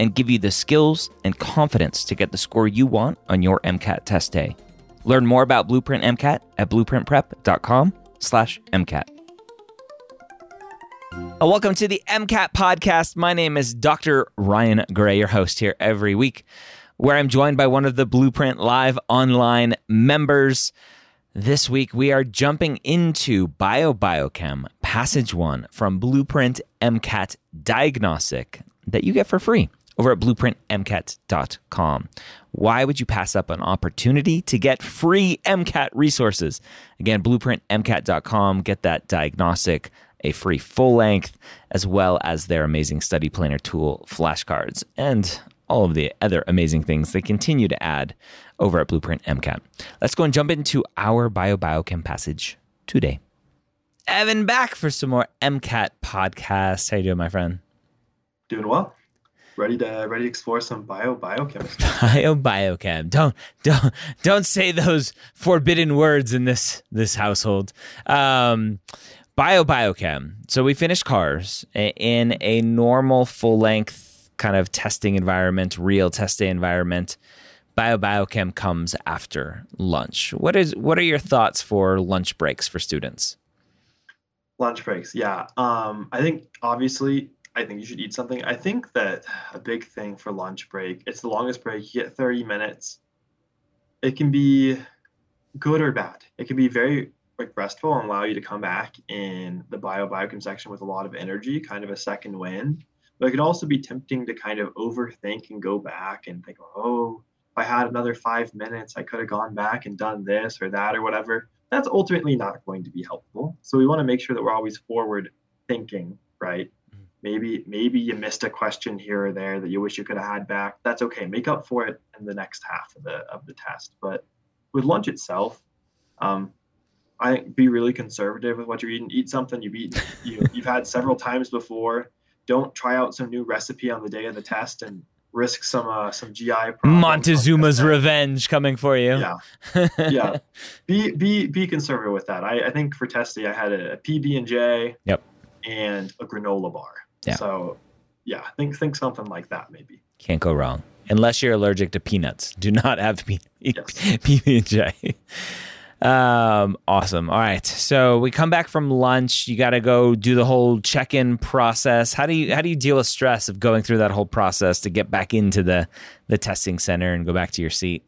and give you the skills and confidence to get the score you want on your MCAT test day. Learn more about Blueprint MCAT at blueprintprep.com slash MCAT. Uh, welcome to the MCAT podcast. My name is Dr. Ryan Gray, your host here every week, where I'm joined by one of the Blueprint Live online members. This week, we are jumping into BioBiochem Passage 1 from Blueprint MCAT Diagnostic that you get for free over at blueprintmcat.com. Why would you pass up an opportunity to get free MCAT resources? Again, blueprintmcat.com, get that diagnostic, a free full length, as well as their amazing study planner tool, flashcards, and all of the other amazing things they continue to add over at Blueprint MCAT. Let's go and jump into our bio BioBiochem passage today. Evan back for some more MCAT podcast. How you doing, my friend? Doing well ready to ready to explore some bio biochemistry. Bio biochem. Don't don't don't say those forbidden words in this this household. Um, bio biochem. So we finished cars in a normal full length kind of testing environment, real testing environment. Bio biochem comes after lunch. What is what are your thoughts for lunch breaks for students? Lunch breaks, yeah. Um, I think obviously I think you should eat something. I think that a big thing for lunch break, it's the longest break. You get 30 minutes. It can be good or bad. It can be very like restful and allow you to come back in the bio biochem section with a lot of energy, kind of a second wind. But it could also be tempting to kind of overthink and go back and think, oh, if I had another five minutes, I could have gone back and done this or that or whatever. That's ultimately not going to be helpful. So we want to make sure that we're always forward thinking, right? Maybe maybe you missed a question here or there that you wish you could have had back. That's okay. Make up for it in the next half of the of the test. But with lunch itself um, i think be really conservative with what you're eating. Eat something you've eaten you, you've had several times before. Don't try out some new recipe on the day of the test and risk some uh, some gi montezuma's revenge coming for you. Yeah. Yeah. Be be be conservative with that. I, I think for testing i had a, a pb&j yep. and a granola bar yeah. So, yeah, think think something like that maybe. Can't go wrong. Unless you're allergic to peanuts, do not have PB and J. Um, awesome. All right. So we come back from lunch. You got to go do the whole check-in process. How do you how do you deal with stress of going through that whole process to get back into the the testing center and go back to your seat?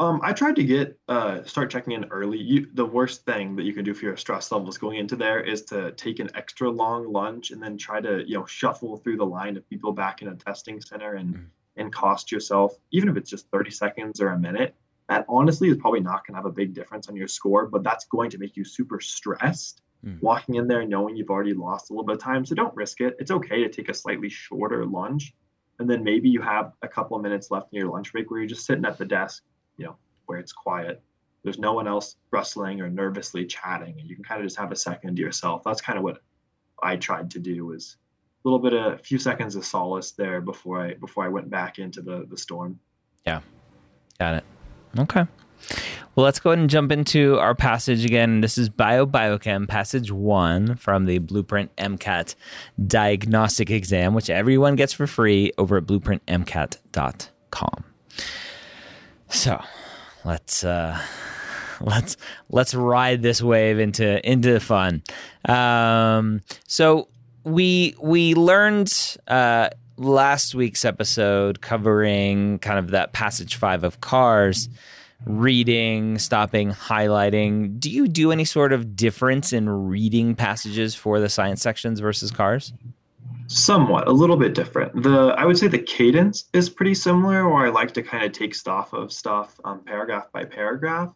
Um, I tried to get uh, start checking in early. You, the worst thing that you can do for your stress levels going into there is to take an extra long lunch and then try to you know shuffle through the line of people back in a testing center and mm. and cost yourself even if it's just 30 seconds or a minute. That honestly is probably not going to have a big difference on your score, but that's going to make you super stressed mm. walking in there knowing you've already lost a little bit of time. So don't risk it. It's okay to take a slightly shorter lunch, and then maybe you have a couple of minutes left in your lunch break where you're just sitting at the desk you know, where it's quiet. There's no one else rustling or nervously chatting, and you can kind of just have a second to yourself. That's kind of what I tried to do was a little bit of a few seconds of solace there before I before I went back into the the storm. Yeah, got it. Okay. Well, let's go ahead and jump into our passage again. This is Bio Biochem, passage one from the Blueprint MCAT diagnostic exam, which everyone gets for free over at blueprintmcat.com. So let's uh, let's let's ride this wave into into the fun. Um, so we we learned uh, last week's episode covering kind of that passage five of cars. reading, stopping, highlighting. Do you do any sort of difference in reading passages for the science sections versus cars? Somewhat, a little bit different. The I would say the cadence is pretty similar, where I like to kind of take stuff of stuff um, paragraph by paragraph,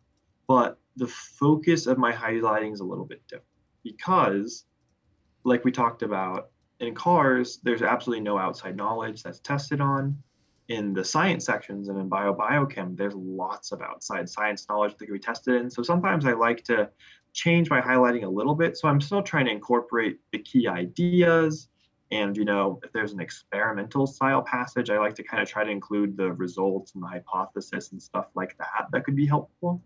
but the focus of my highlighting is a little bit different because, like we talked about in cars, there's absolutely no outside knowledge that's tested on. In the science sections and in bio biochem, there's lots of outside science knowledge that can be tested in. So sometimes I like to change my highlighting a little bit. So I'm still trying to incorporate the key ideas and you know, if there's an experimental style passage, I like to kind of try to include the results and the hypothesis and stuff like that. That could be helpful.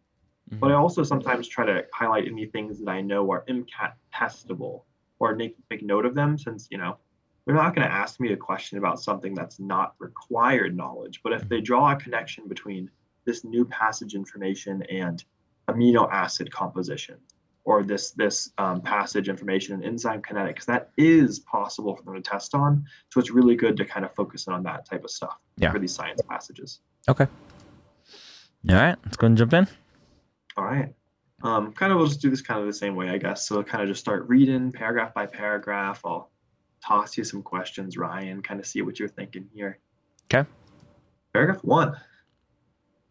Mm-hmm. But I also sometimes try to highlight any things that I know are MCAT testable or make, make note of them since, you know, they're not going to ask me a question about something that's not required knowledge. But if they draw a connection between this new passage information and amino acid composition, or this this um, passage information and enzyme kinetics that is possible for them to test on. So it's really good to kind of focus on that type of stuff yeah. for these science passages. Okay. All right let's go and jump in. All right. Um, kind of we'll just do this kind of the same way i guess. So kind of just start reading paragraph by paragraph. I'll toss you some questions ryan kind of see what you're thinking here. Okay. Paragraph one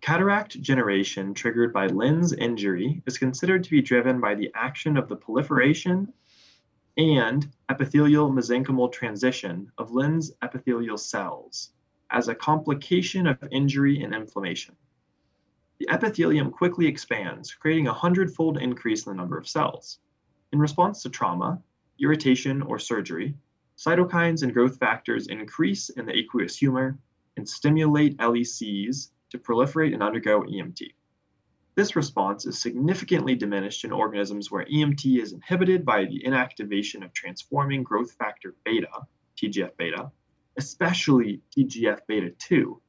Cataract generation triggered by lens injury is considered to be driven by the action of the proliferation and epithelial mesenchymal transition of lens epithelial cells as a complication of injury and inflammation. The epithelium quickly expands, creating a hundredfold increase in the number of cells. In response to trauma, irritation, or surgery, cytokines and growth factors increase in the aqueous humor and stimulate LECs to proliferate and undergo EMT. This response is significantly diminished in organisms where EMT is inhibited by the inactivation of transforming growth factor beta, TGF beta, especially TGF beta 2,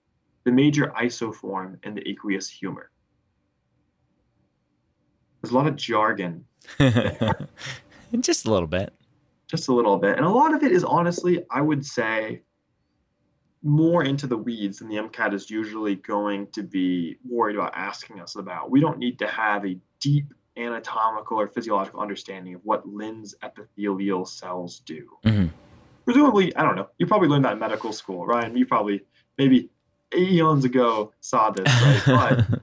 the major isoform in the aqueous humor. There's a lot of jargon. Just a little bit. Just a little bit. And a lot of it is honestly, I would say, more into the weeds than the MCAT is usually going to be worried about asking us about. We don't need to have a deep anatomical or physiological understanding of what lens epithelial cells do. Mm-hmm. Presumably, I don't know. You probably learned that in medical school, Ryan. You probably maybe eons ago saw this, right?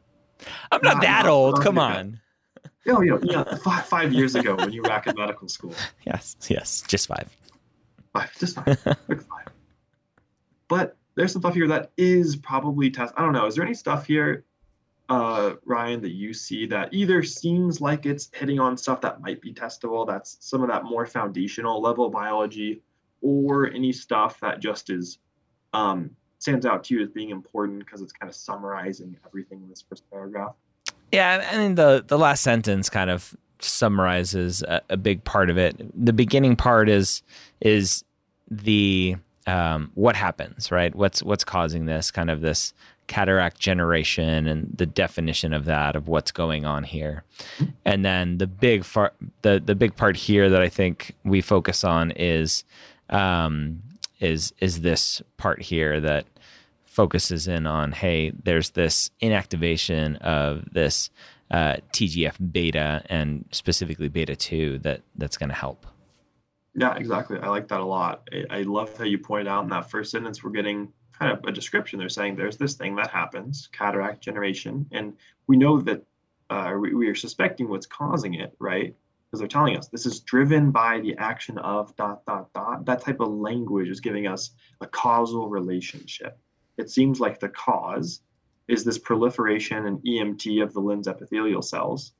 But I'm not, not that old. Come on. Oh, yeah, yeah, five, five years ago when you were back in medical school. Yes, yes, just five. Five, just five. five. But there's some stuff here that is probably test. I don't know. Is there any stuff here, uh, Ryan, that you see that either seems like it's hitting on stuff that might be testable? That's some of that more foundational level biology, or any stuff that just is um, stands out to you as being important because it's kind of summarizing everything in this first paragraph. Yeah, I mean the the last sentence kind of summarizes a, a big part of it. The beginning part is is the um, what happens, right? What's what's causing this kind of this cataract generation and the definition of that of what's going on here, and then the big far, the the big part here that I think we focus on is um, is is this part here that focuses in on hey, there's this inactivation of this uh, TGF beta and specifically beta two that that's going to help. Yeah, exactly. I like that a lot. I, I love how you point out in that first sentence, we're getting kind of a description. They're saying there's this thing that happens, cataract generation, and we know that uh, we, we are suspecting what's causing it, right? Because they're telling us this is driven by the action of dot dot dot. That type of language is giving us a causal relationship. It seems like the cause is this proliferation and EMT of the lens epithelial cells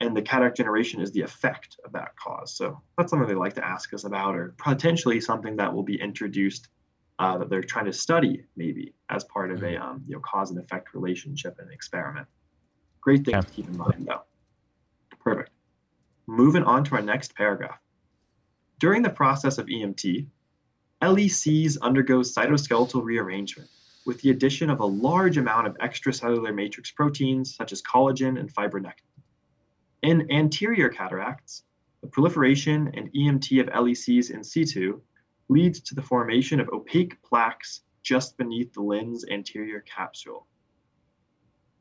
and the cataract generation is the effect of that cause. So that's something they like to ask us about, or potentially something that will be introduced uh, that they're trying to study, maybe as part of a mm-hmm. um, you know cause and effect relationship and experiment. Great thing yeah. to keep in mind, though. Perfect. Moving on to our next paragraph. During the process of EMT, LECs undergo cytoskeletal rearrangement with the addition of a large amount of extracellular matrix proteins such as collagen and fibronectin. In anterior cataracts, the proliferation and EMT of LECs in situ leads to the formation of opaque plaques just beneath the lens anterior capsule.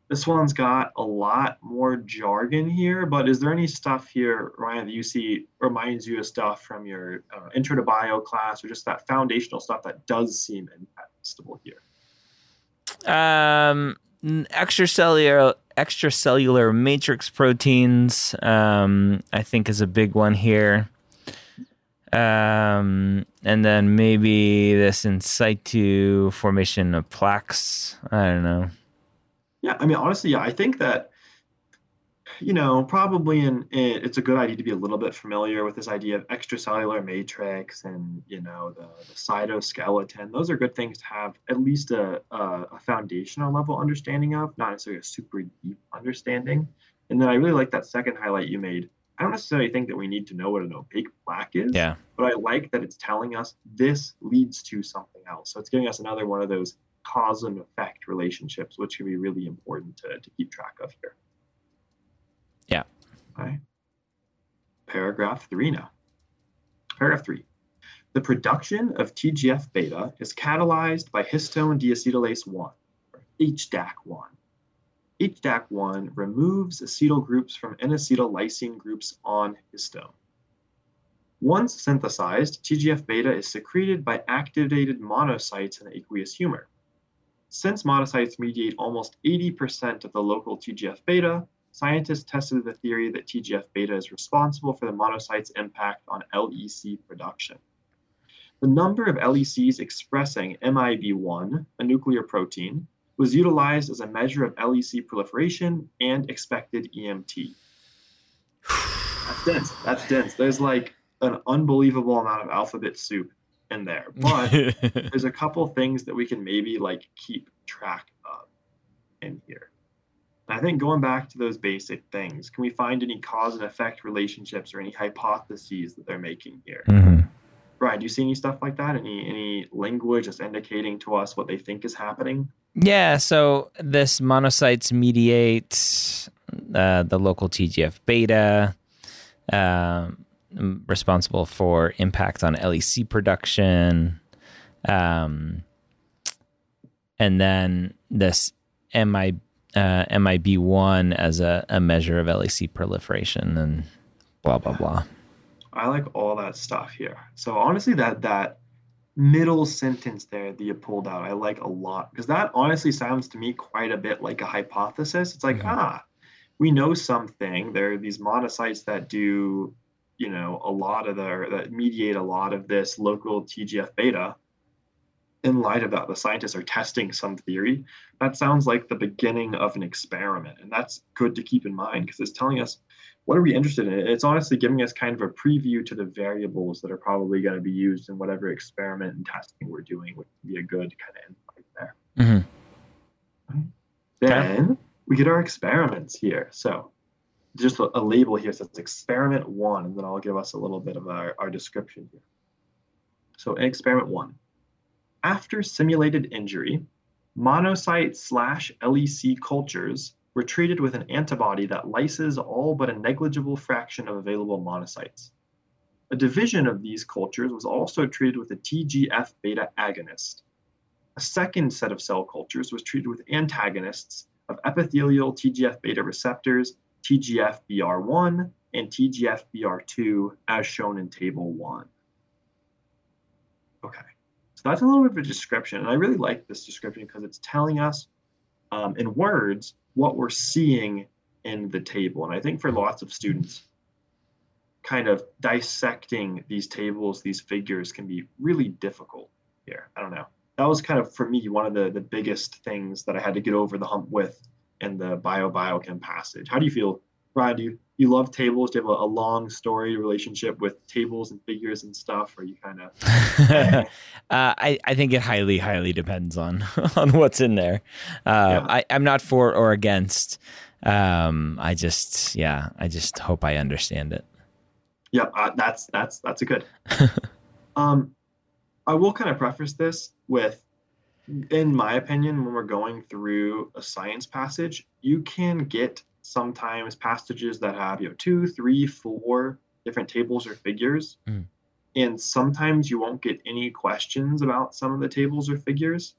This one's got a lot more jargon here, but is there any stuff here, Ryan, that you see reminds you of stuff from your uh, intro to bio class or just that foundational stuff that does seem ingestible here? Um, extracellular extracellular matrix proteins, um, I think, is a big one here. Um, and then maybe this in situ formation of plaques. I don't know. Yeah, I mean, honestly, yeah, I think that you know probably in, in, it's a good idea to be a little bit familiar with this idea of extracellular matrix and you know the, the cytoskeleton. Those are good things to have at least a, a, a foundational level understanding of, not necessarily a super deep understanding. And then I really like that second highlight you made I don't necessarily think that we need to know what an opaque plaque is. Yeah. But I like that it's telling us this leads to something else. So it's giving us another one of those cause and effect relationships, which can be really important to, to keep track of here. Yeah. Okay. Paragraph three now. Paragraph three. The production of TGF beta is catalyzed by histone deacetylase 1, or HDAC1 HDAC1 removes acetyl groups from N-acetyl lysine groups on histone. Once synthesized, TGF-beta is secreted by activated monocytes in the aqueous humor. Since monocytes mediate almost 80% of the local TGF-beta, scientists tested the theory that TGF-beta is responsible for the monocytes' impact on LEC production. The number of LECs expressing MIB1, a nuclear protein, was utilized as a measure of LEC proliferation and expected EMT. That's dense. That's dense. There's like an unbelievable amount of alphabet soup in there, but there's a couple things that we can maybe like keep track of in here. And I think going back to those basic things, can we find any cause and effect relationships or any hypotheses that they're making here? Mm-hmm. Ryan, do you see any stuff like that? Any any language that's indicating to us what they think is happening? Yeah, so this monocytes mediate uh, the local TGF beta, uh, responsible for impact on LEC production, um, and then this MI uh, MIB one as a, a measure of LEC proliferation, and blah blah blah. I like all that stuff here. So honestly, that that middle sentence there that you pulled out, I like a lot because that honestly sounds to me quite a bit like a hypothesis. It's like, mm-hmm. ah, we know something. There are these monocytes that do, you know, a lot of the that mediate a lot of this local TGF beta. In light of that, the scientists are testing some theory. That sounds like the beginning of an experiment, and that's good to keep in mind because it's telling us what are we interested in? It's honestly giving us kind of a preview to the variables that are probably going to be used in whatever experiment and testing we're doing, which would be a good kind of insight there. Mm-hmm. Then we get our experiments here. So just a, a, label here says experiment one, and then I'll give us a little bit of our, our description here. So in experiment one, after simulated injury, monocyte slash LEC cultures were treated with an antibody that lyses all but a negligible fraction of available monocytes. A division of these cultures was also treated with a TGF beta agonist. A second set of cell cultures was treated with antagonists of epithelial TGF beta receptors, TGF BR1 and TGF BR2, as shown in Table 1. Okay, so that's a little bit of a description, and I really like this description because it's telling us um, in words what we're seeing in the table. And I think for lots of students, kind of dissecting these tables, these figures can be really difficult here. I don't know. That was kind of for me one of the the biggest things that I had to get over the hump with in the bio biochem passage. How do you feel, Ryan? Do you you love tables? Do you have a, a long story relationship with tables and figures and stuff, or you kind of? uh, I I think it highly highly depends on on what's in there. Uh, yeah. I I'm not for or against. Um, I just yeah, I just hope I understand it. Yep, uh, that's that's that's a good. um, I will kind of preface this with in my opinion, when we're going through a science passage, you can get sometimes passages that have you know two three four different tables or figures mm. and sometimes you won't get any questions about some of the tables or figures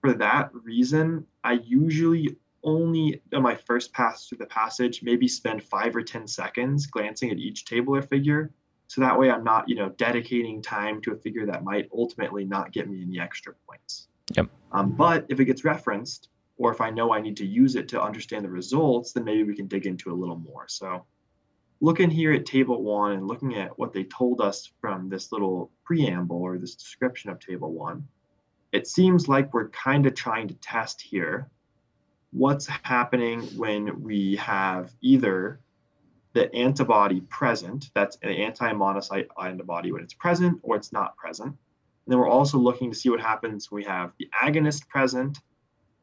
for that reason i usually only on my first pass through the passage, maybe spend five or 10 seconds glancing at each table or figure. So that way I'm not, you know, dedicating time to a figure that might ultimately not get me any extra points. Yep. Um, but if it gets referenced, or if I know I need to use it to understand the results, then maybe we can dig into a little more. So looking here at table one and looking at what they told us from this little preamble or this description of table one, it seems like we're kind of trying to test here what's happening when we have either the antibody present, that's an anti-monocyte antibody when it's present or it's not present. And then we're also looking to see what happens when we have the agonist present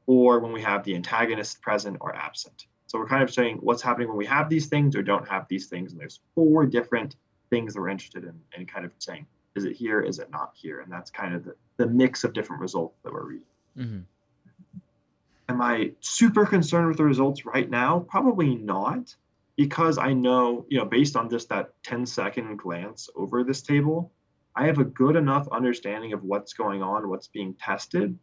or when we have the antagonist present or absent. So we're kind of saying what's happening when we have these things or don't have these things. And there's four different things that we're interested in and kind of saying, is it here? Is it not here? And that's kind of the, the mix of different results that we're reading. Mm-hmm. Am I super concerned with the results right now? Probably not, because I know, you know, based on just that 10 second glance over this table, I have a good enough understanding of what's going on, what's being tested,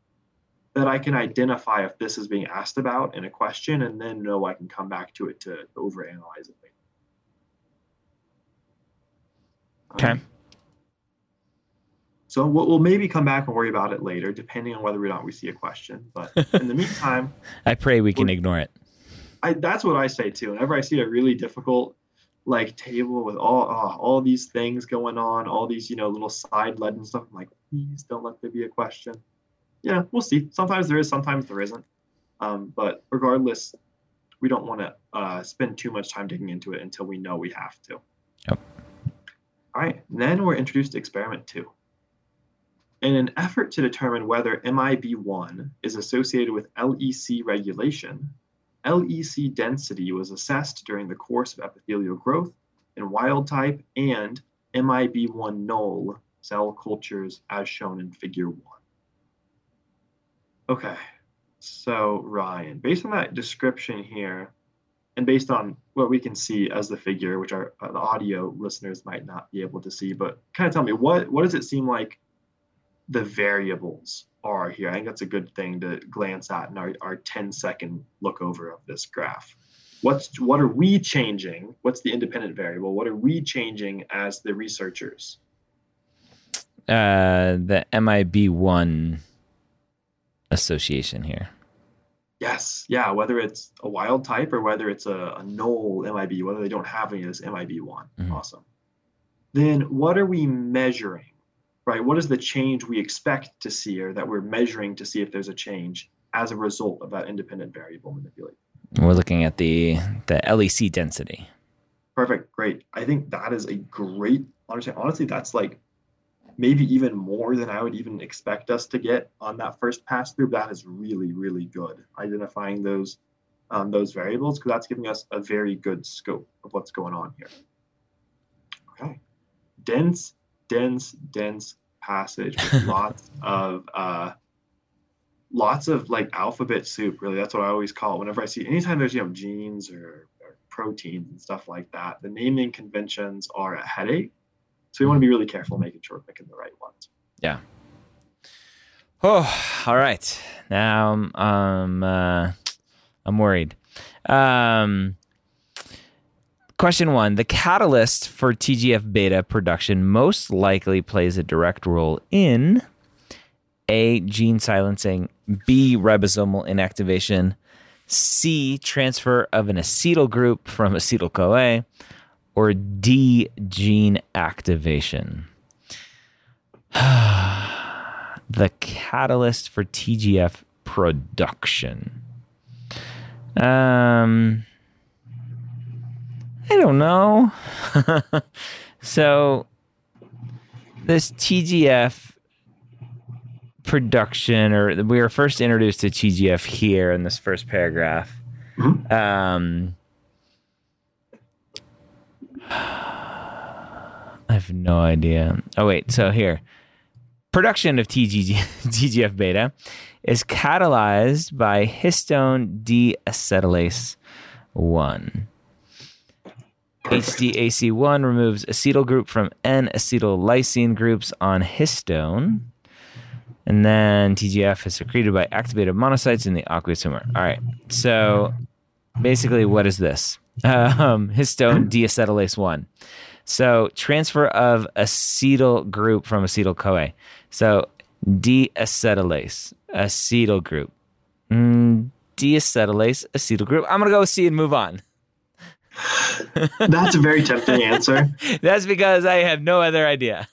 that I can identify if this is being asked about in a question and then know I can come back to it to overanalyze it. Okay. Um, so we'll, we'll, maybe come back and worry about it later, depending on whether or not we see a question. But in the meantime, I pray we can ignore it. I, that's what I say too. Whenever I see a really difficult like table with all oh, all these things going on, all these you know little side lead and stuff, I'm like, please don't let there be a question. Yeah, we'll see. Sometimes there is, sometimes there isn't. Um, but regardless, we don't want to uh, spend too much time digging into it until we know we have to. Yep. All right. Then we're introduced to experiment two. In an effort to determine whether MIB1 is associated with LEC regulation, LEC density was assessed during the course of epithelial growth in wild type and MIB1 null cell cultures as shown in figure 1. Okay, so Ryan, based on that description here, and based on what we can see as the figure, which our uh, the audio listeners might not be able to see, but kind of tell me what what does it seem like the variables are here. I think that's a good thing to glance at in our, our 10 second look over of this graph. What's what are we changing? What's the independent variable? What are we changing as the researchers? Uh, the MIB1 association here. Yes, yeah, whether it's a wild type or whether it's a, a null MIB, whether they don't have any of this MIB1. Mm-hmm. Awesome. Then what are we measuring? right? What is the change we expect to see or that we're measuring to see if there's a change as a result of that independent variable manipulation? We're looking at the the LEC density. Perfect, great. I think that is a great understanding. Honestly, that's like maybe even more than I would even expect us to get on that first pass through. That is really, really good. Identifying those um, those variables because that's giving us a very good scope of what's going on here. Okay, dense dense, dense passage with lots of uh, lots of like alphabet soup. Really, that's what I always call it. Whenever I see anytime there's you know genes or, or proteins and stuff like that, the naming conventions are a headache. So we want to be really careful making sure we're picking the right ones. Yeah. Oh, all right. Now um, uh, I'm worried. Um, Question one The catalyst for TGF beta production most likely plays a direct role in A. Gene silencing, B. Ribosomal inactivation, C. Transfer of an acetyl group from acetyl CoA, or D. Gene activation. the catalyst for TGF production. Um, I don't know. so this TGF production, or we were first introduced to TGF here in this first paragraph. Mm-hmm. Um, have no idea. Oh wait, so here, production of TGG, TGF beta is catalyzed by histone deacetylase one. HDAC1 removes acetyl group from N acetyl lysine groups on histone. And then TGF is secreted by activated monocytes in the aqueous humor. All right. So basically, what is this? Um, histone deacetylase 1. So transfer of acetyl group from acetyl CoA. So deacetylase, acetyl group. Mm, deacetylase, acetyl group. I'm going to go with C and move on. That's a very tempting answer. That's because I have no other idea.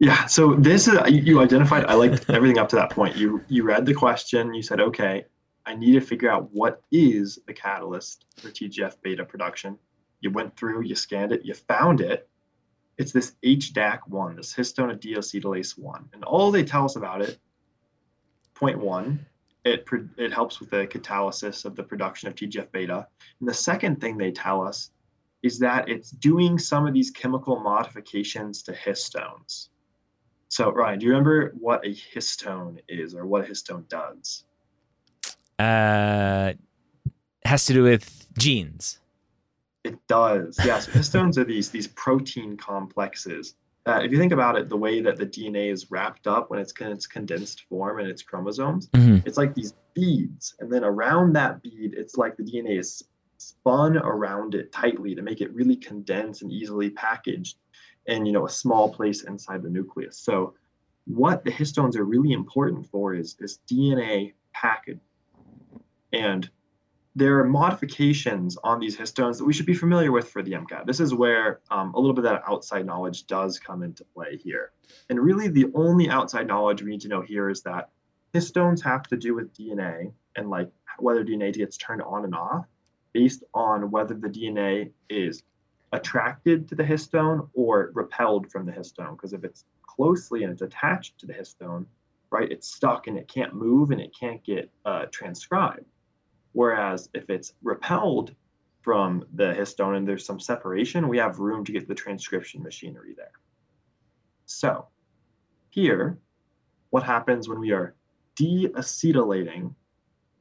Yeah. So this is you identified. I liked everything up to that point. You you read the question. You said, okay, I need to figure out what is the catalyst for TGF beta production. You went through, you scanned it, you found it. It's this HDAC1, this histone deacetylase 1. And all they tell us about it, point one, it, it helps with the catalysis of the production of TGF beta. And the second thing they tell us is that it's doing some of these chemical modifications to histones. So, Ryan, do you remember what a histone is or what a histone does? Uh, has to do with genes. It does. Yes, histones are these these protein complexes. Uh, if you think about it, the way that the DNA is wrapped up when it's in its condensed form in its chromosomes, mm-hmm. it's like these beads, and then around that bead, it's like the DNA is spun around it tightly to make it really condensed and easily packaged in you know a small place inside the nucleus. So, what the histones are really important for is is DNA package and there are modifications on these histones that we should be familiar with for the MCAT. This is where um, a little bit of that outside knowledge does come into play here. And really, the only outside knowledge we need to know here is that histones have to do with DNA and like whether DNA gets turned on and off based on whether the DNA is attracted to the histone or repelled from the histone. Because if it's closely and it's attached to the histone, right, it's stuck and it can't move and it can't get uh, transcribed. Whereas if it's repelled from the histone and there's some separation, we have room to get the transcription machinery there. So here, what happens when we are deacetylating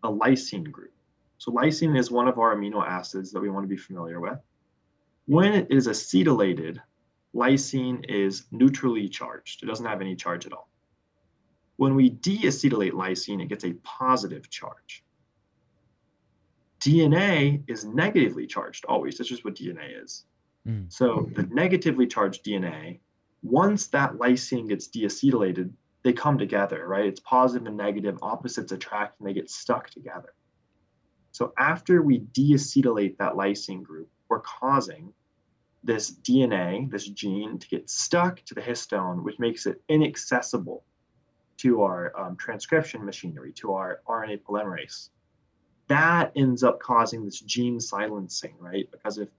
a lysine group? So lysine is one of our amino acids that we want to be familiar with. When it is acetylated, lysine is neutrally charged. It doesn't have any charge at all. When we deacetylate lysine, it gets a positive charge. DNA is negatively charged always. That's just what DNA is. Mm. So the negatively charged DNA, once that lysine gets deacetylated, they come together, right? It's positive and negative, opposites attract, and they get stuck together. So after we deacetylate that lysine group, we're causing this DNA, this gene, to get stuck to the histone, which makes it inaccessible to our um, transcription machinery, to our RNA polymerase that ends up causing this gene silencing, right? Because if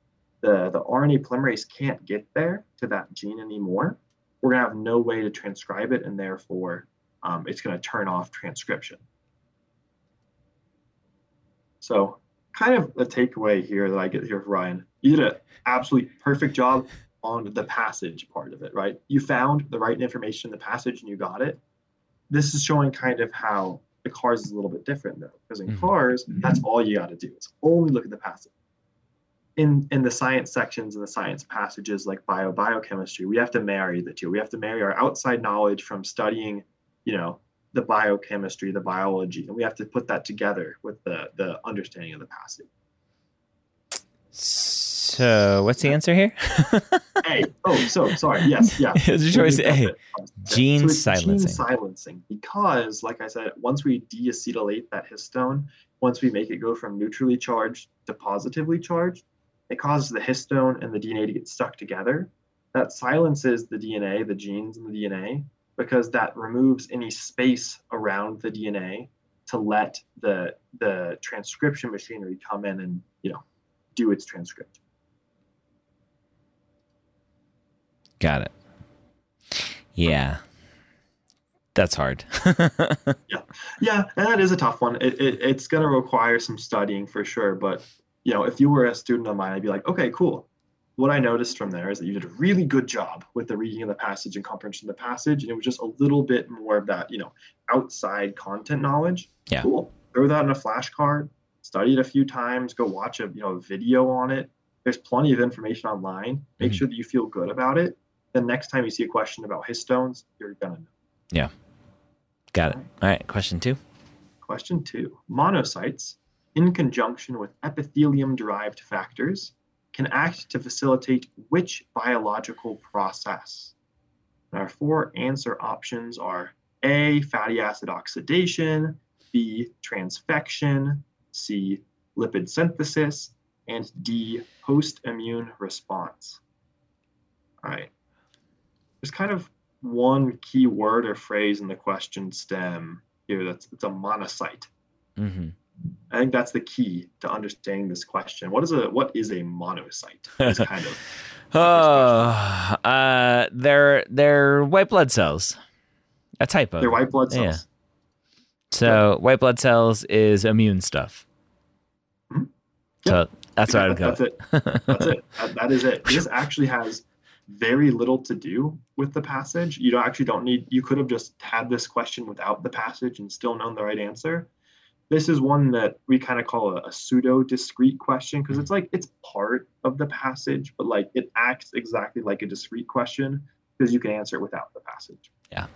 the, the RNA polymerase can't get there to that gene anymore, we're going to have no way to transcribe it, and therefore um, it's going to turn off transcription. So, kind of the takeaway here that I get here, from Ryan, you did an absolutely perfect job on the passage part of it, right? You found the right information in the passage and you got it. This is showing kind of how the cars is a little bit different though, because in mm-hmm. cars, that's all you got to do. It's only look at the passage. In in the science sections and the science passages like bio biochemistry, we have to marry the two. We have to marry our outside knowledge from studying, you know, the biochemistry, the biology, and we have to put that together with the the understanding of the passage. So, what's the answer here? a. Oh, so sorry. Yes, yeah. It's choice A. Gene so silencing. Gene silencing, because, like I said, once we deacetylate that histone, once we make it go from neutrally charged to positively charged, it causes the histone and the DNA to get stuck together. That silences the DNA, the genes in the DNA, because that removes any space around the DNA to let the the transcription machinery come in and you know do its transcript. Got it. Yeah. That's hard. yeah. Yeah. And that is a tough one. It, it, it's going to require some studying for sure. But, you know, if you were a student of mine, I'd be like, okay, cool. What I noticed from there is that you did a really good job with the reading of the passage and comprehension of the passage. And it was just a little bit more of that, you know, outside content knowledge. Yeah. Cool. Throw that in a flashcard, study it a few times, go watch a, you know, video on it. There's plenty of information online. Make mm-hmm. sure that you feel good about it the next time you see a question about histones, you're gonna know. Yeah. Got it. All right. Question two. Question two Monocytes, in conjunction with epithelium derived factors, can act to facilitate which biological process? And our four answer options are A, fatty acid oxidation, B, transfection, C, lipid synthesis, and D, host immune response. All right. There's kind of one key word or phrase in the question stem here that's it's a monocyte. Mm-hmm. I think that's the key to understanding this question. What is a what is a monocyte? It's kind of Oh, uh, they're they're white blood cells. A typo. they're white blood cells. Yeah. So white blood cells is immune stuff. Mhm. So that's what I would go. That's it. That's it. That, that is it. This actually has very little to do with the passage. You don't actually don't need. You could have just had this question without the passage and still known the right answer. This is one that we kind of call a, a pseudo discrete question because it's like it's part of the passage, but like it acts exactly like a discrete question because you can answer it without the passage. Yeah.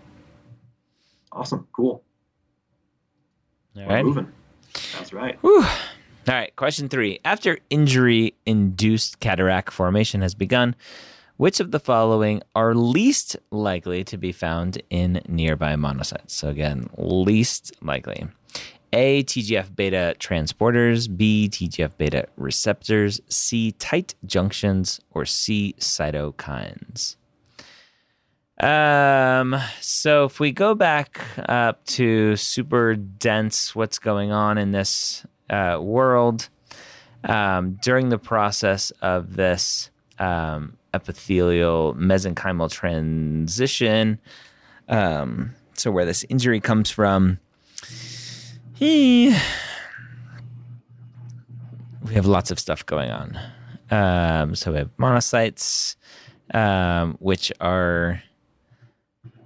Awesome. Cool. All We're moving. That's right. Whew. All right. Question three. After injury induced cataract formation has begun, which of the following are least likely to be found in nearby monocytes? So, again, least likely. A. TGF beta transporters, B. TGF beta receptors, C. Tight junctions, or C. cytokines. Um, so if we go back up to super dense, what's going on in this uh, world um, during the process of this um, epithelial mesenchymal transition? Um, so where this injury comes from, he, we have lots of stuff going on. Um, so we have monocytes, um, which are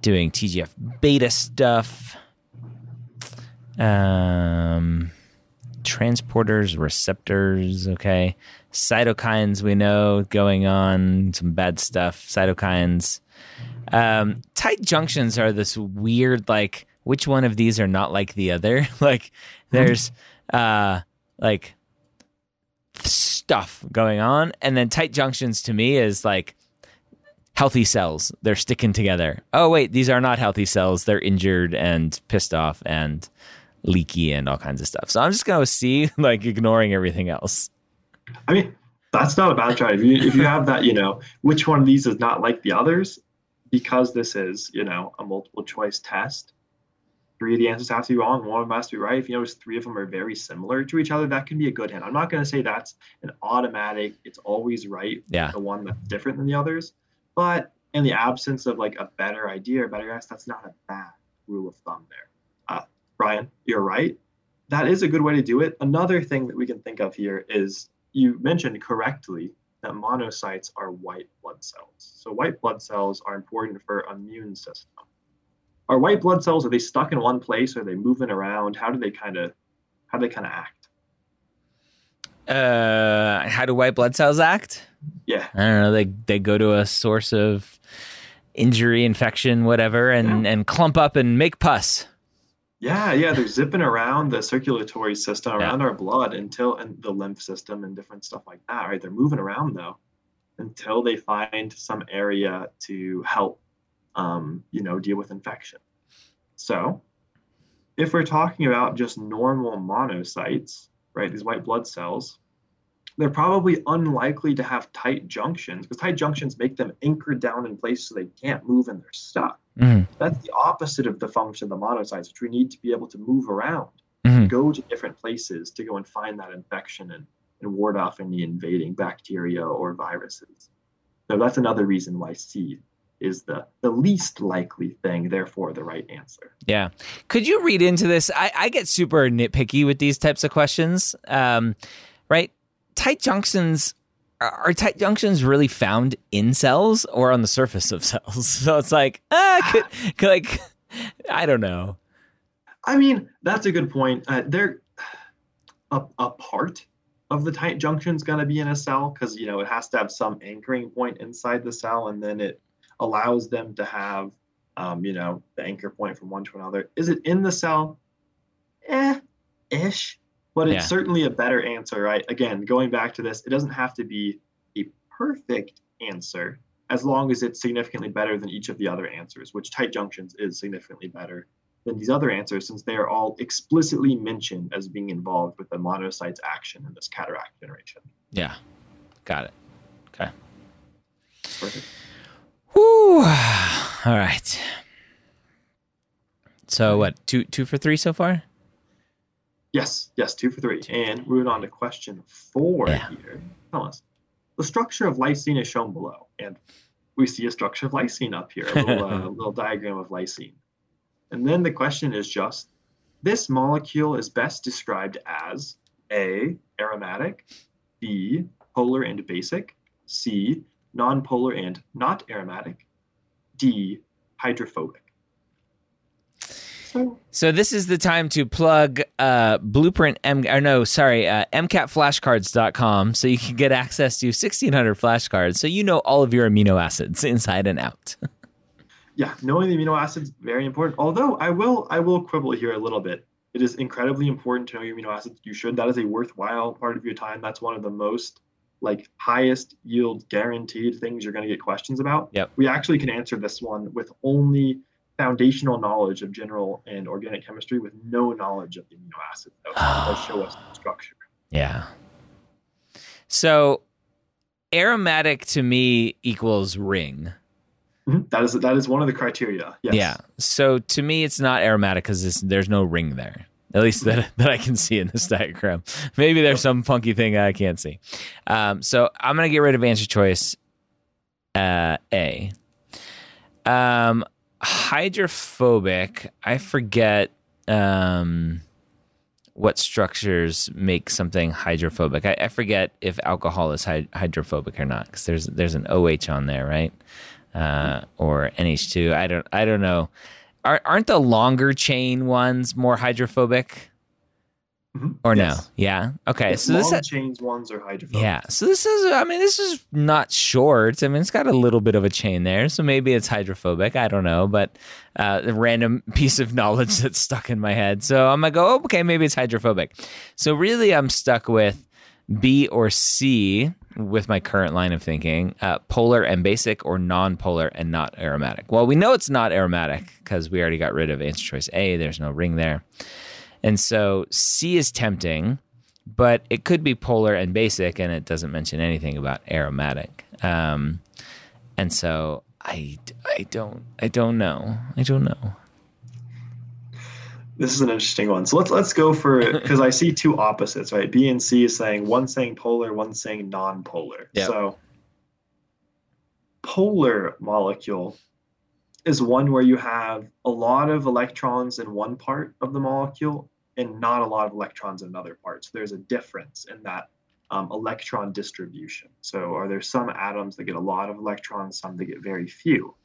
doing TGF beta stuff. Um, transporters, receptors, okay. Cytokines, we know going on, some bad stuff. Cytokines. Um, tight junctions are this weird, like, which one of these are not like the other? like, there's, uh, like, stuff going on. And then tight junctions to me is like, healthy cells. They're sticking together. Oh, wait, these are not healthy cells. They're injured and pissed off and leaky and all kinds of stuff. So I'm just going to see, like, ignoring everything else. I mean, that's not a bad try. If you if you have that, you know, which one of these is not like the others, because this is, you know, a multiple choice test. Three of the answers have to be wrong, one of them has to be right. If you notice three of them are very similar to each other, that can be a good hint. I'm not going to say that's an automatic, it's always right, Yeah. the one that's different than the others. But in the absence of like a better idea or better guess, that's not a bad rule of thumb there. Uh, Ryan, you're right. That is a good way to do it. Another thing that we can think of here is you mentioned correctly that monocytes are white blood cells. So white blood cells are important for immune system. Are white blood cells are they stuck in one place? Are they moving around? How do they kind of how do they kind of act? Uh, how do white blood cells act? Yeah, I don't know. They they go to a source of injury, infection, whatever, and and clump up and make pus. Yeah, yeah. They're zipping around the circulatory system Yeah. around our blood until and the lymph system and different stuff like that. Right? They're moving around though until they find some area to help, um, you know, deal with infection. So, if we're talking about just normal monocytes, right, these white blood cells, they're probably unlikely to have tight junctions because tight junctions make them anchored down in place so they can't move and they're stuck. Mhm. That's the opposite of the function of the monocytes, which we need to be able to move around, Mhm. go to different places to go and find that infection and, and ward off any invading bacteria or viruses. So that's another reason why C is the, the least likely thing, therefore the right answer. Yeah. Could you read into this? I, I get super nitpicky with these types of questions. Um? Tight junctions are, tight junctions really found in cells or on the surface of cells? So it's like, ah, could, could like, I don't know. I mean, that's a good point. Uh, they're a, a part of the tight junction is going to be in a cell because you know it has to have some anchoring point inside the cell, and then it allows them to have um, you know, the anchor point from one to another. Is it in the cell? Eh, ish. But it's Yeah. certainly a better answer, right? Again, going back to this, it doesn't have to be a perfect answer as long as it's significantly better than each of the other answers, which tight junctions is significantly better than these other answers since they are all explicitly mentioned as being involved with the monocytes action in this cataract generation. Yeah. Got it. Okay. Perfect. Whew. All right. So what? Two two for three so far? Yes, yes, two for three. And moving on to question four Yeah. here. Tell us. The structure of lysine is shown below. And we see a structure of lysine up here, a little, uh, little diagram of lysine. And then the question is just this molecule is best described as A, aromatic, B, polar and basic, C, nonpolar and not aromatic, D, hydrophobic. So this is the time to plug uh, Blueprint M or no, sorry, uh, MCATflashcards.com so you can get access to 1600 flashcards so you know all of your amino acids inside and out. yeah, knowing the amino acids very important. Although I will I will quibble here a little bit. It is incredibly important to know your amino acids. You should. That is a worthwhile part of your time. That's one of the most like highest yield guaranteed things you're going to get questions about. Yep. We actually can answer this one with only foundational knowledge of general and organic chemistry with no knowledge of the amino acids. That does show us the structure. Yeah. So aromatic to me equals ring. Mhm. That is that is one of the criteria. Yes. Yeah. So to me, it's not aromatic because there's no ring there. At least that, that I can see in this diagram. Maybe there's some funky thing I can't see. Um, so I'm gonna get rid of answer choice uh, A. Um, hydrophobic. I forget um, what structures make something hydrophobic. I, I forget if alcohol is hy- hydrophobic or not because there's there's an OH on there, right? Uh, or NH2. I don't I don't know. Are, aren't the longer chain ones more hydrophobic Mhm. or Yes. no? Yeah. Okay. Yes, so this long chains ones are hydrophobic. yeah. So this is, I mean, this is not short. I mean, it's got a little bit of a chain there. So maybe it's hydrophobic. I don't know, but uh, a random piece of knowledge that's stuck in my head. So I'm to go, oh, okay, maybe it's hydrophobic. So really, I'm stuck with B or C with my current line of thinking uh, polar and basic or non polar and not aromatic. Well, we know it's not aromatic because we already got rid of answer choice A. There's no ring there. And so C is tempting but it could be polar and basic, and it doesn't mention anything about aromatic. Um, and so I, I don't I don't know I don't know. This is an interesting one. So let's let's go for it because I see two opposites, right? B and C is saying one saying polar, one saying non-polar. Yep. So polar molecule is one where you have a lot of electrons in one part of the molecule and not a lot of electrons in another part. So there's a difference in that um, electron distribution. So are there some atoms that get a lot of electrons, some that get very few?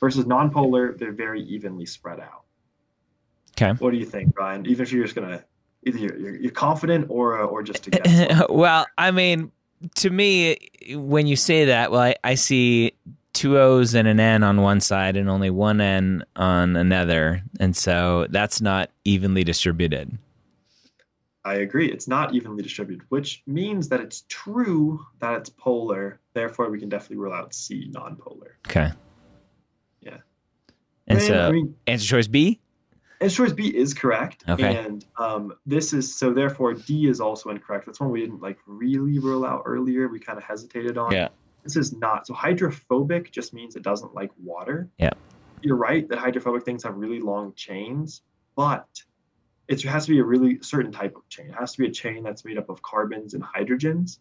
Versus nonpolar, they're very evenly spread out. Okay. What do you think, Ryan? Even if you're just gonna either you're, you're, you're confident or uh, or just well, I mean, to me, when you say that, well, I, I see two O's and an N on one side and only one N on another, and so that's not evenly distributed. I agree. It's not evenly distributed, which means that it's true that it's polar. Therefore, we can definitely rule out C, non-polar. Okay. Yeah. And And, so I mean, answer choice B. answer choice B is correct. Okay. And um, this is so. Therefore, D is also incorrect. That's one we didn't like really rule out earlier. We kind of hesitated on. Yeah. This is not. So hydrophobic just means it doesn't like water. Yeah. You're right that hydrophobic things have really long chains, but it has to be a really certain type of chain. It has to be a chain that's made up of carbons and hydrogens.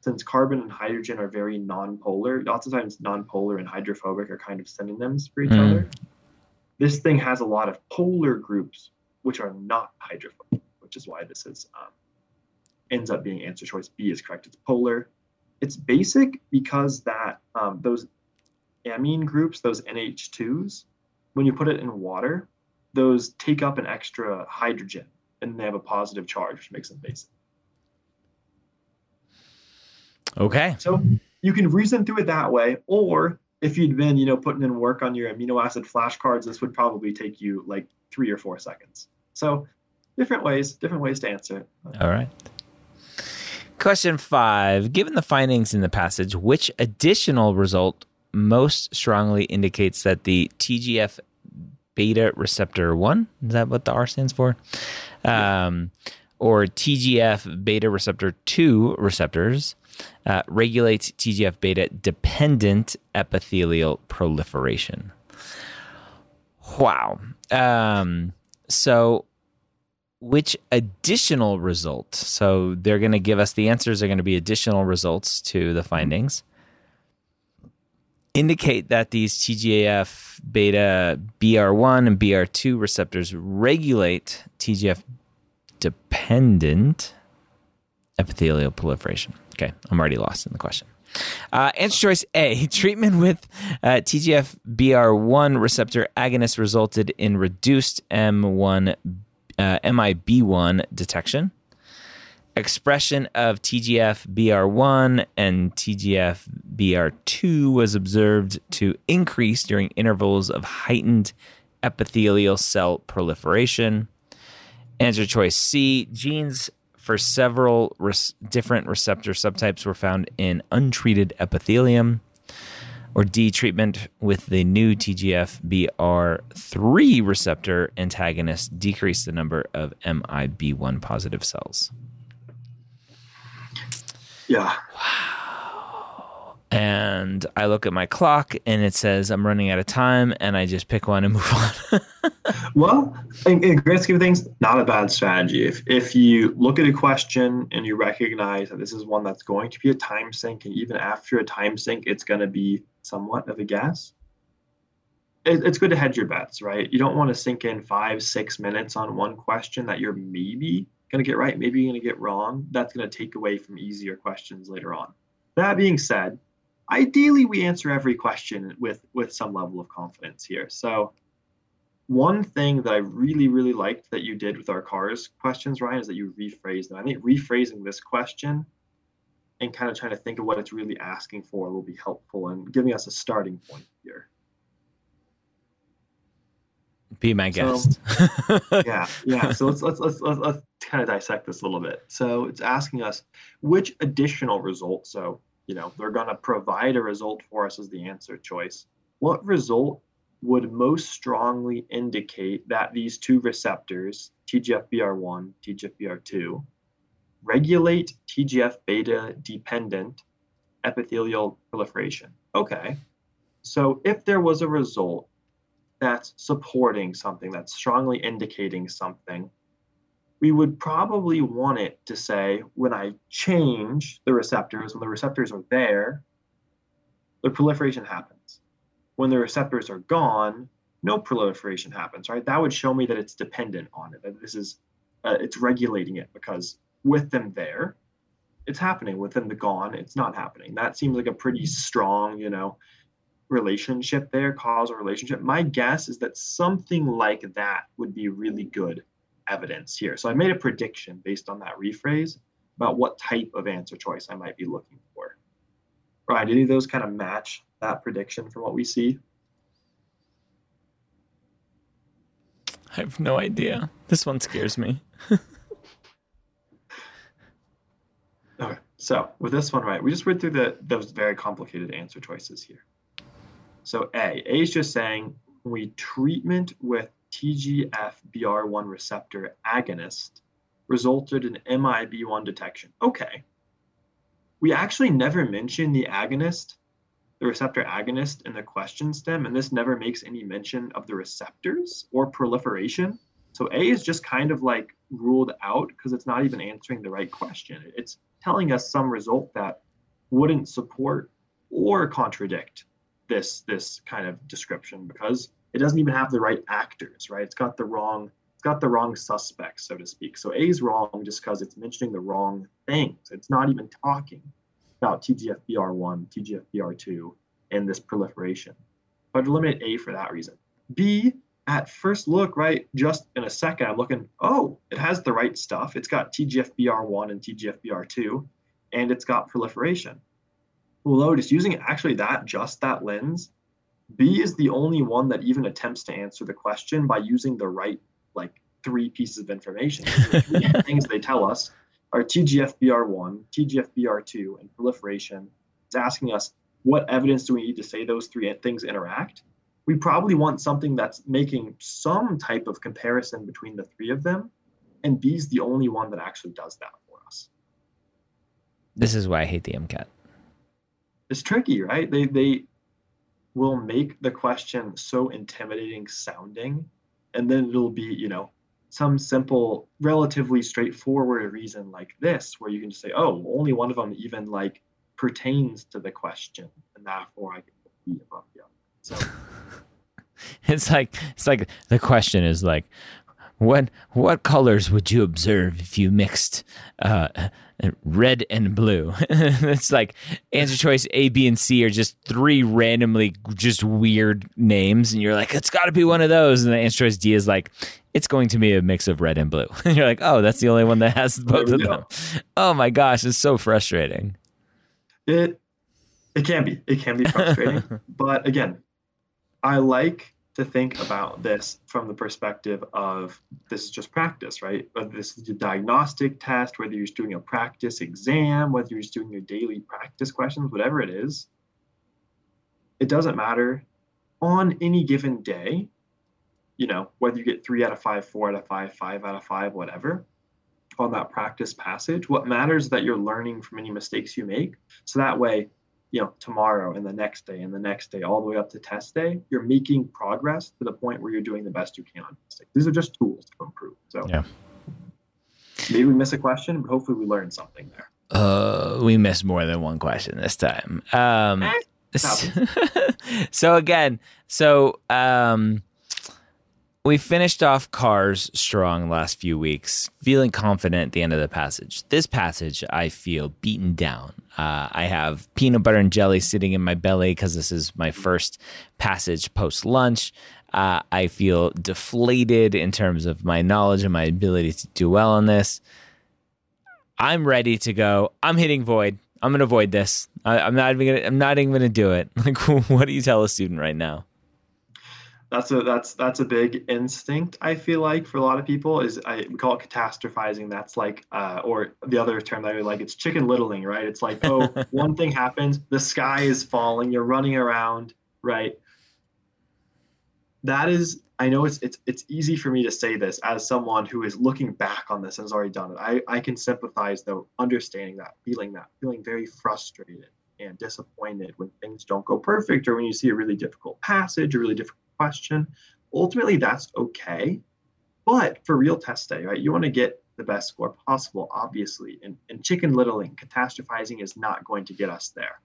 Since carbon and hydrogen are very non-polar, lots of times non-polar and hydrophobic are kind of synonyms for each Mm. other. This thing has a lot of polar groups which are not hydrophobic, which is why this is um, ends up being answer choice B is correct. It's polar. It's basic because that um, those amine groups, those NH2s, when you put it in water, those take up an extra hydrogen and they have a positive charge, which makes them basic. Okay. So you can reason through it that way, or if you'd been, you know, putting in work on your amino acid flashcards, this would probably take you like three or four seconds. So different ways, different ways to answer it. All right. Question five. Given the findings in the passage, which additional result most strongly indicates that the TGF beta receptor 1, is that what the R stands for? Um, or TGF beta receptor 2 receptors uh, regulates TGF beta dependent epithelial proliferation. Wow. Um, so, which additional result? So, they're going to give us the answers, are going to be additional results to the findings. Indicate that these TGF beta BR1 and BR2 receptors regulate TGF dependent epithelial proliferation. Okay, I'm already lost in the question. Uh, answer choice A treatment with uh, TGF BR1 receptor agonist resulted in reduced M1 uh, MIB1 detection. Expression of TGF BR1 and TGF BR2 was observed to increase during intervals of heightened epithelial cell proliferation. Answer choice C genes for several res- different receptor subtypes were found in untreated epithelium. Or D, treatment with the new TGF BR3 receptor antagonist decreased the number of MIB1 positive cells. Yeah. Wow. And I look at my clock and it says I'm running out of time, and I just pick one and move on. well, in, in grand scheme of things, not a bad strategy. If if you look at a question and you recognize that this is one that's going to be a time sink, and even after a time sink, it's going to be somewhat of a guess. It, it's good to hedge your bets, right? You don't want to sink in five, six minutes on one question that you're maybe going to get right, maybe you're going to get wrong. That's going to take away from easier questions later on. That being said, ideally we answer every question with with some level of confidence here. So one thing that I really, really liked that you did with our cars questions, Ryan, is that you rephrased them. I think rephrasing this question and kind of trying to think of what it's really asking for will be helpful and giving us a starting point here. Be my guest. So, yeah, yeah. So let's, let's let's let's let's kind of dissect this a little bit. So it's asking us which additional result. So you know they're going to provide a result for us as the answer choice. What result would most strongly indicate that these two receptors, TGFBR1, TGFBR2, regulate TGF beta dependent epithelial proliferation. Okay. So if there was a result that's supporting something, that's strongly indicating something, we would probably want it to say when I change the receptors, when the receptors are there, the proliferation happens. When the receptors are gone, no proliferation happens, right? That would show me that it's dependent on it, that this is, uh, it's regulating it because with them there, it's happening. With them gone, it's not happening. That seems like a pretty mm-hmm. strong, you know, relationship there, causal relationship. My guess is that something like that would be really good evidence here. So I made a prediction based on that rephrase about what type of answer choice I might be looking for. Right, any of those kind of match that prediction from what we see? I have no idea. This one scares me. okay, so with this one, right, we just read through the those very complicated answer choices here. So A, A is just saying we treatment with TGF-BR1 receptor agonist resulted in MIB1 detection. Okay. We actually never mention the agonist, the receptor agonist in the question stem, and this never makes any mention of the receptors or proliferation. So A is just kind of like ruled out because it's not even answering the right question. It's telling us some result that wouldn't support or contradict this this kind of description because it doesn't even have the right actors, right? It's got the wrong it's got the wrong suspects, so to speak. So A is wrong just because it's mentioning the wrong things. It's not even talking about TGFBR1, TGFBR2, and this proliferation. But eliminate A for that reason. B, at first look, right, just in a second, I'm looking, oh, it has the right stuff. It's got TGFBR1 and TGFBR2, and it's got proliferation Well, notice using actually that, just that lens, B is the only one that even attempts to answer the question by using the right like three pieces of information. The three things they tell us are TGFBR1, TGFBR2, and proliferation. It's asking us what evidence do we need to say those three things interact? We probably want something that's making some type of comparison between the three of them, and B is the only one that actually does that for us. This is why I hate the MCAT. It's tricky, right? They they will make the question so intimidating sounding, and then it'll be, you know, some simple, relatively straightforward reason like this, where you can just say, oh, only one of them even like pertains to the question, and therefore I can be above. So it's like it's like the question is like, what what colors would you observe if you mixed uh, red and blue? it's like answer choice A, B, and C are just three randomly just weird names, and you're like, it's got to be one of those. And the answer choice D is like, it's going to be a mix of red and blue. and you're like, oh, that's the only one that has both of them. Oh my gosh, it's so frustrating. It it can be. It can be frustrating. but again, I like to think about this from the perspective of this is just practice, right? Whether this is a diagnostic test, whether you're just doing a practice exam, whether you're just doing your daily practice questions, whatever it is, it doesn't matter. On any given day, you know, whether you get three out of five, four out of five, five out of five, whatever, on that practice passage, what matters is that you're learning from any mistakes you make. So that way, you know tomorrow and the next day and the next day all the way up to test day you're making progress to the point where you're doing the best you can on testing these are just tools to improve. So yeah. maybe we miss a question but hopefully we learn something there. Uh we missed more than one question this time. Um eh, so again so um we finished off Cars strong last few weeks, feeling confident at the end of the passage. This passage, I feel beaten down. Uh, I have peanut butter and jelly sitting in my belly because this is my first passage post lunch. Uh, I feel deflated in terms of my knowledge and my ability to do well on this. I'm ready to go. I'm hitting void. I'm going to avoid this. I, am not even. Gonna, I'm not even going to do it. Like, what do you tell a student right now? That's a that's that's a big instinct i feel like for a lot of people is i we call it catastrophizing. That's like uh, or the other term that i like it's chicken littling right? It's like oh one thing happens the sky is falling you're running around right? That is i know it's it's it's easy for me to say this as someone who is looking back on this and has already done it. I i can sympathize though understanding that feeling that feeling very frustrated and disappointed when things don't go perfect or when you see a really difficult passage or really difficult question. Ultimately, that's okay. But for real test day, right, you want to get the best score possible, obviously. And, and chicken littling, catastrophizing is not going to get us there.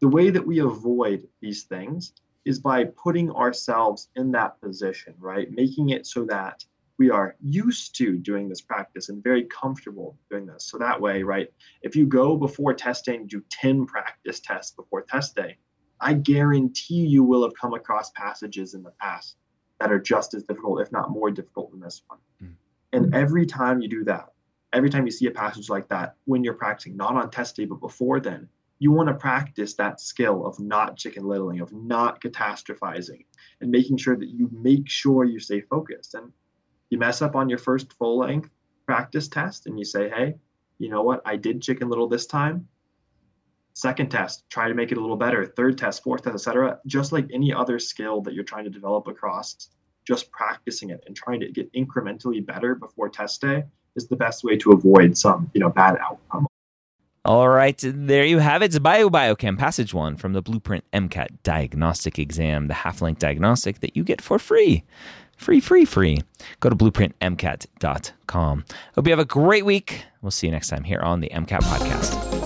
The way that we avoid these things is by putting ourselves in that position, right? Making it so that we are used to doing this practice and very comfortable doing this. So that way, right, if you go before testing, do 10 practice tests before test day, I guarantee you will have come across passages in the past that are just as difficult, if not more difficult than this one. Mm. And every time you do that, every time you see a passage like that, when you're practicing, not on test day, but before then, you want to practice that skill of not chicken littling, of not catastrophizing, and making sure that you make sure you stay focused. And you mess up on your first full length practice test and you say, hey, you know what? I did chicken little this time. Second test, try to make it a little better. Third test, fourth test, etc. Just like any other skill that you're trying to develop across, just practicing it and trying to get incrementally better before test day is the best way to avoid some, you know, bad outcome. All right, there you have it. It's Bio Biochem Passage 1 from the Blueprint MCAT Diagnostic Exam, the half length diagnostic that you get for free. Free, free, free. Go to blueprintmcat.com. Hope you have a great week. We'll see you next time here on the MCAT Podcast.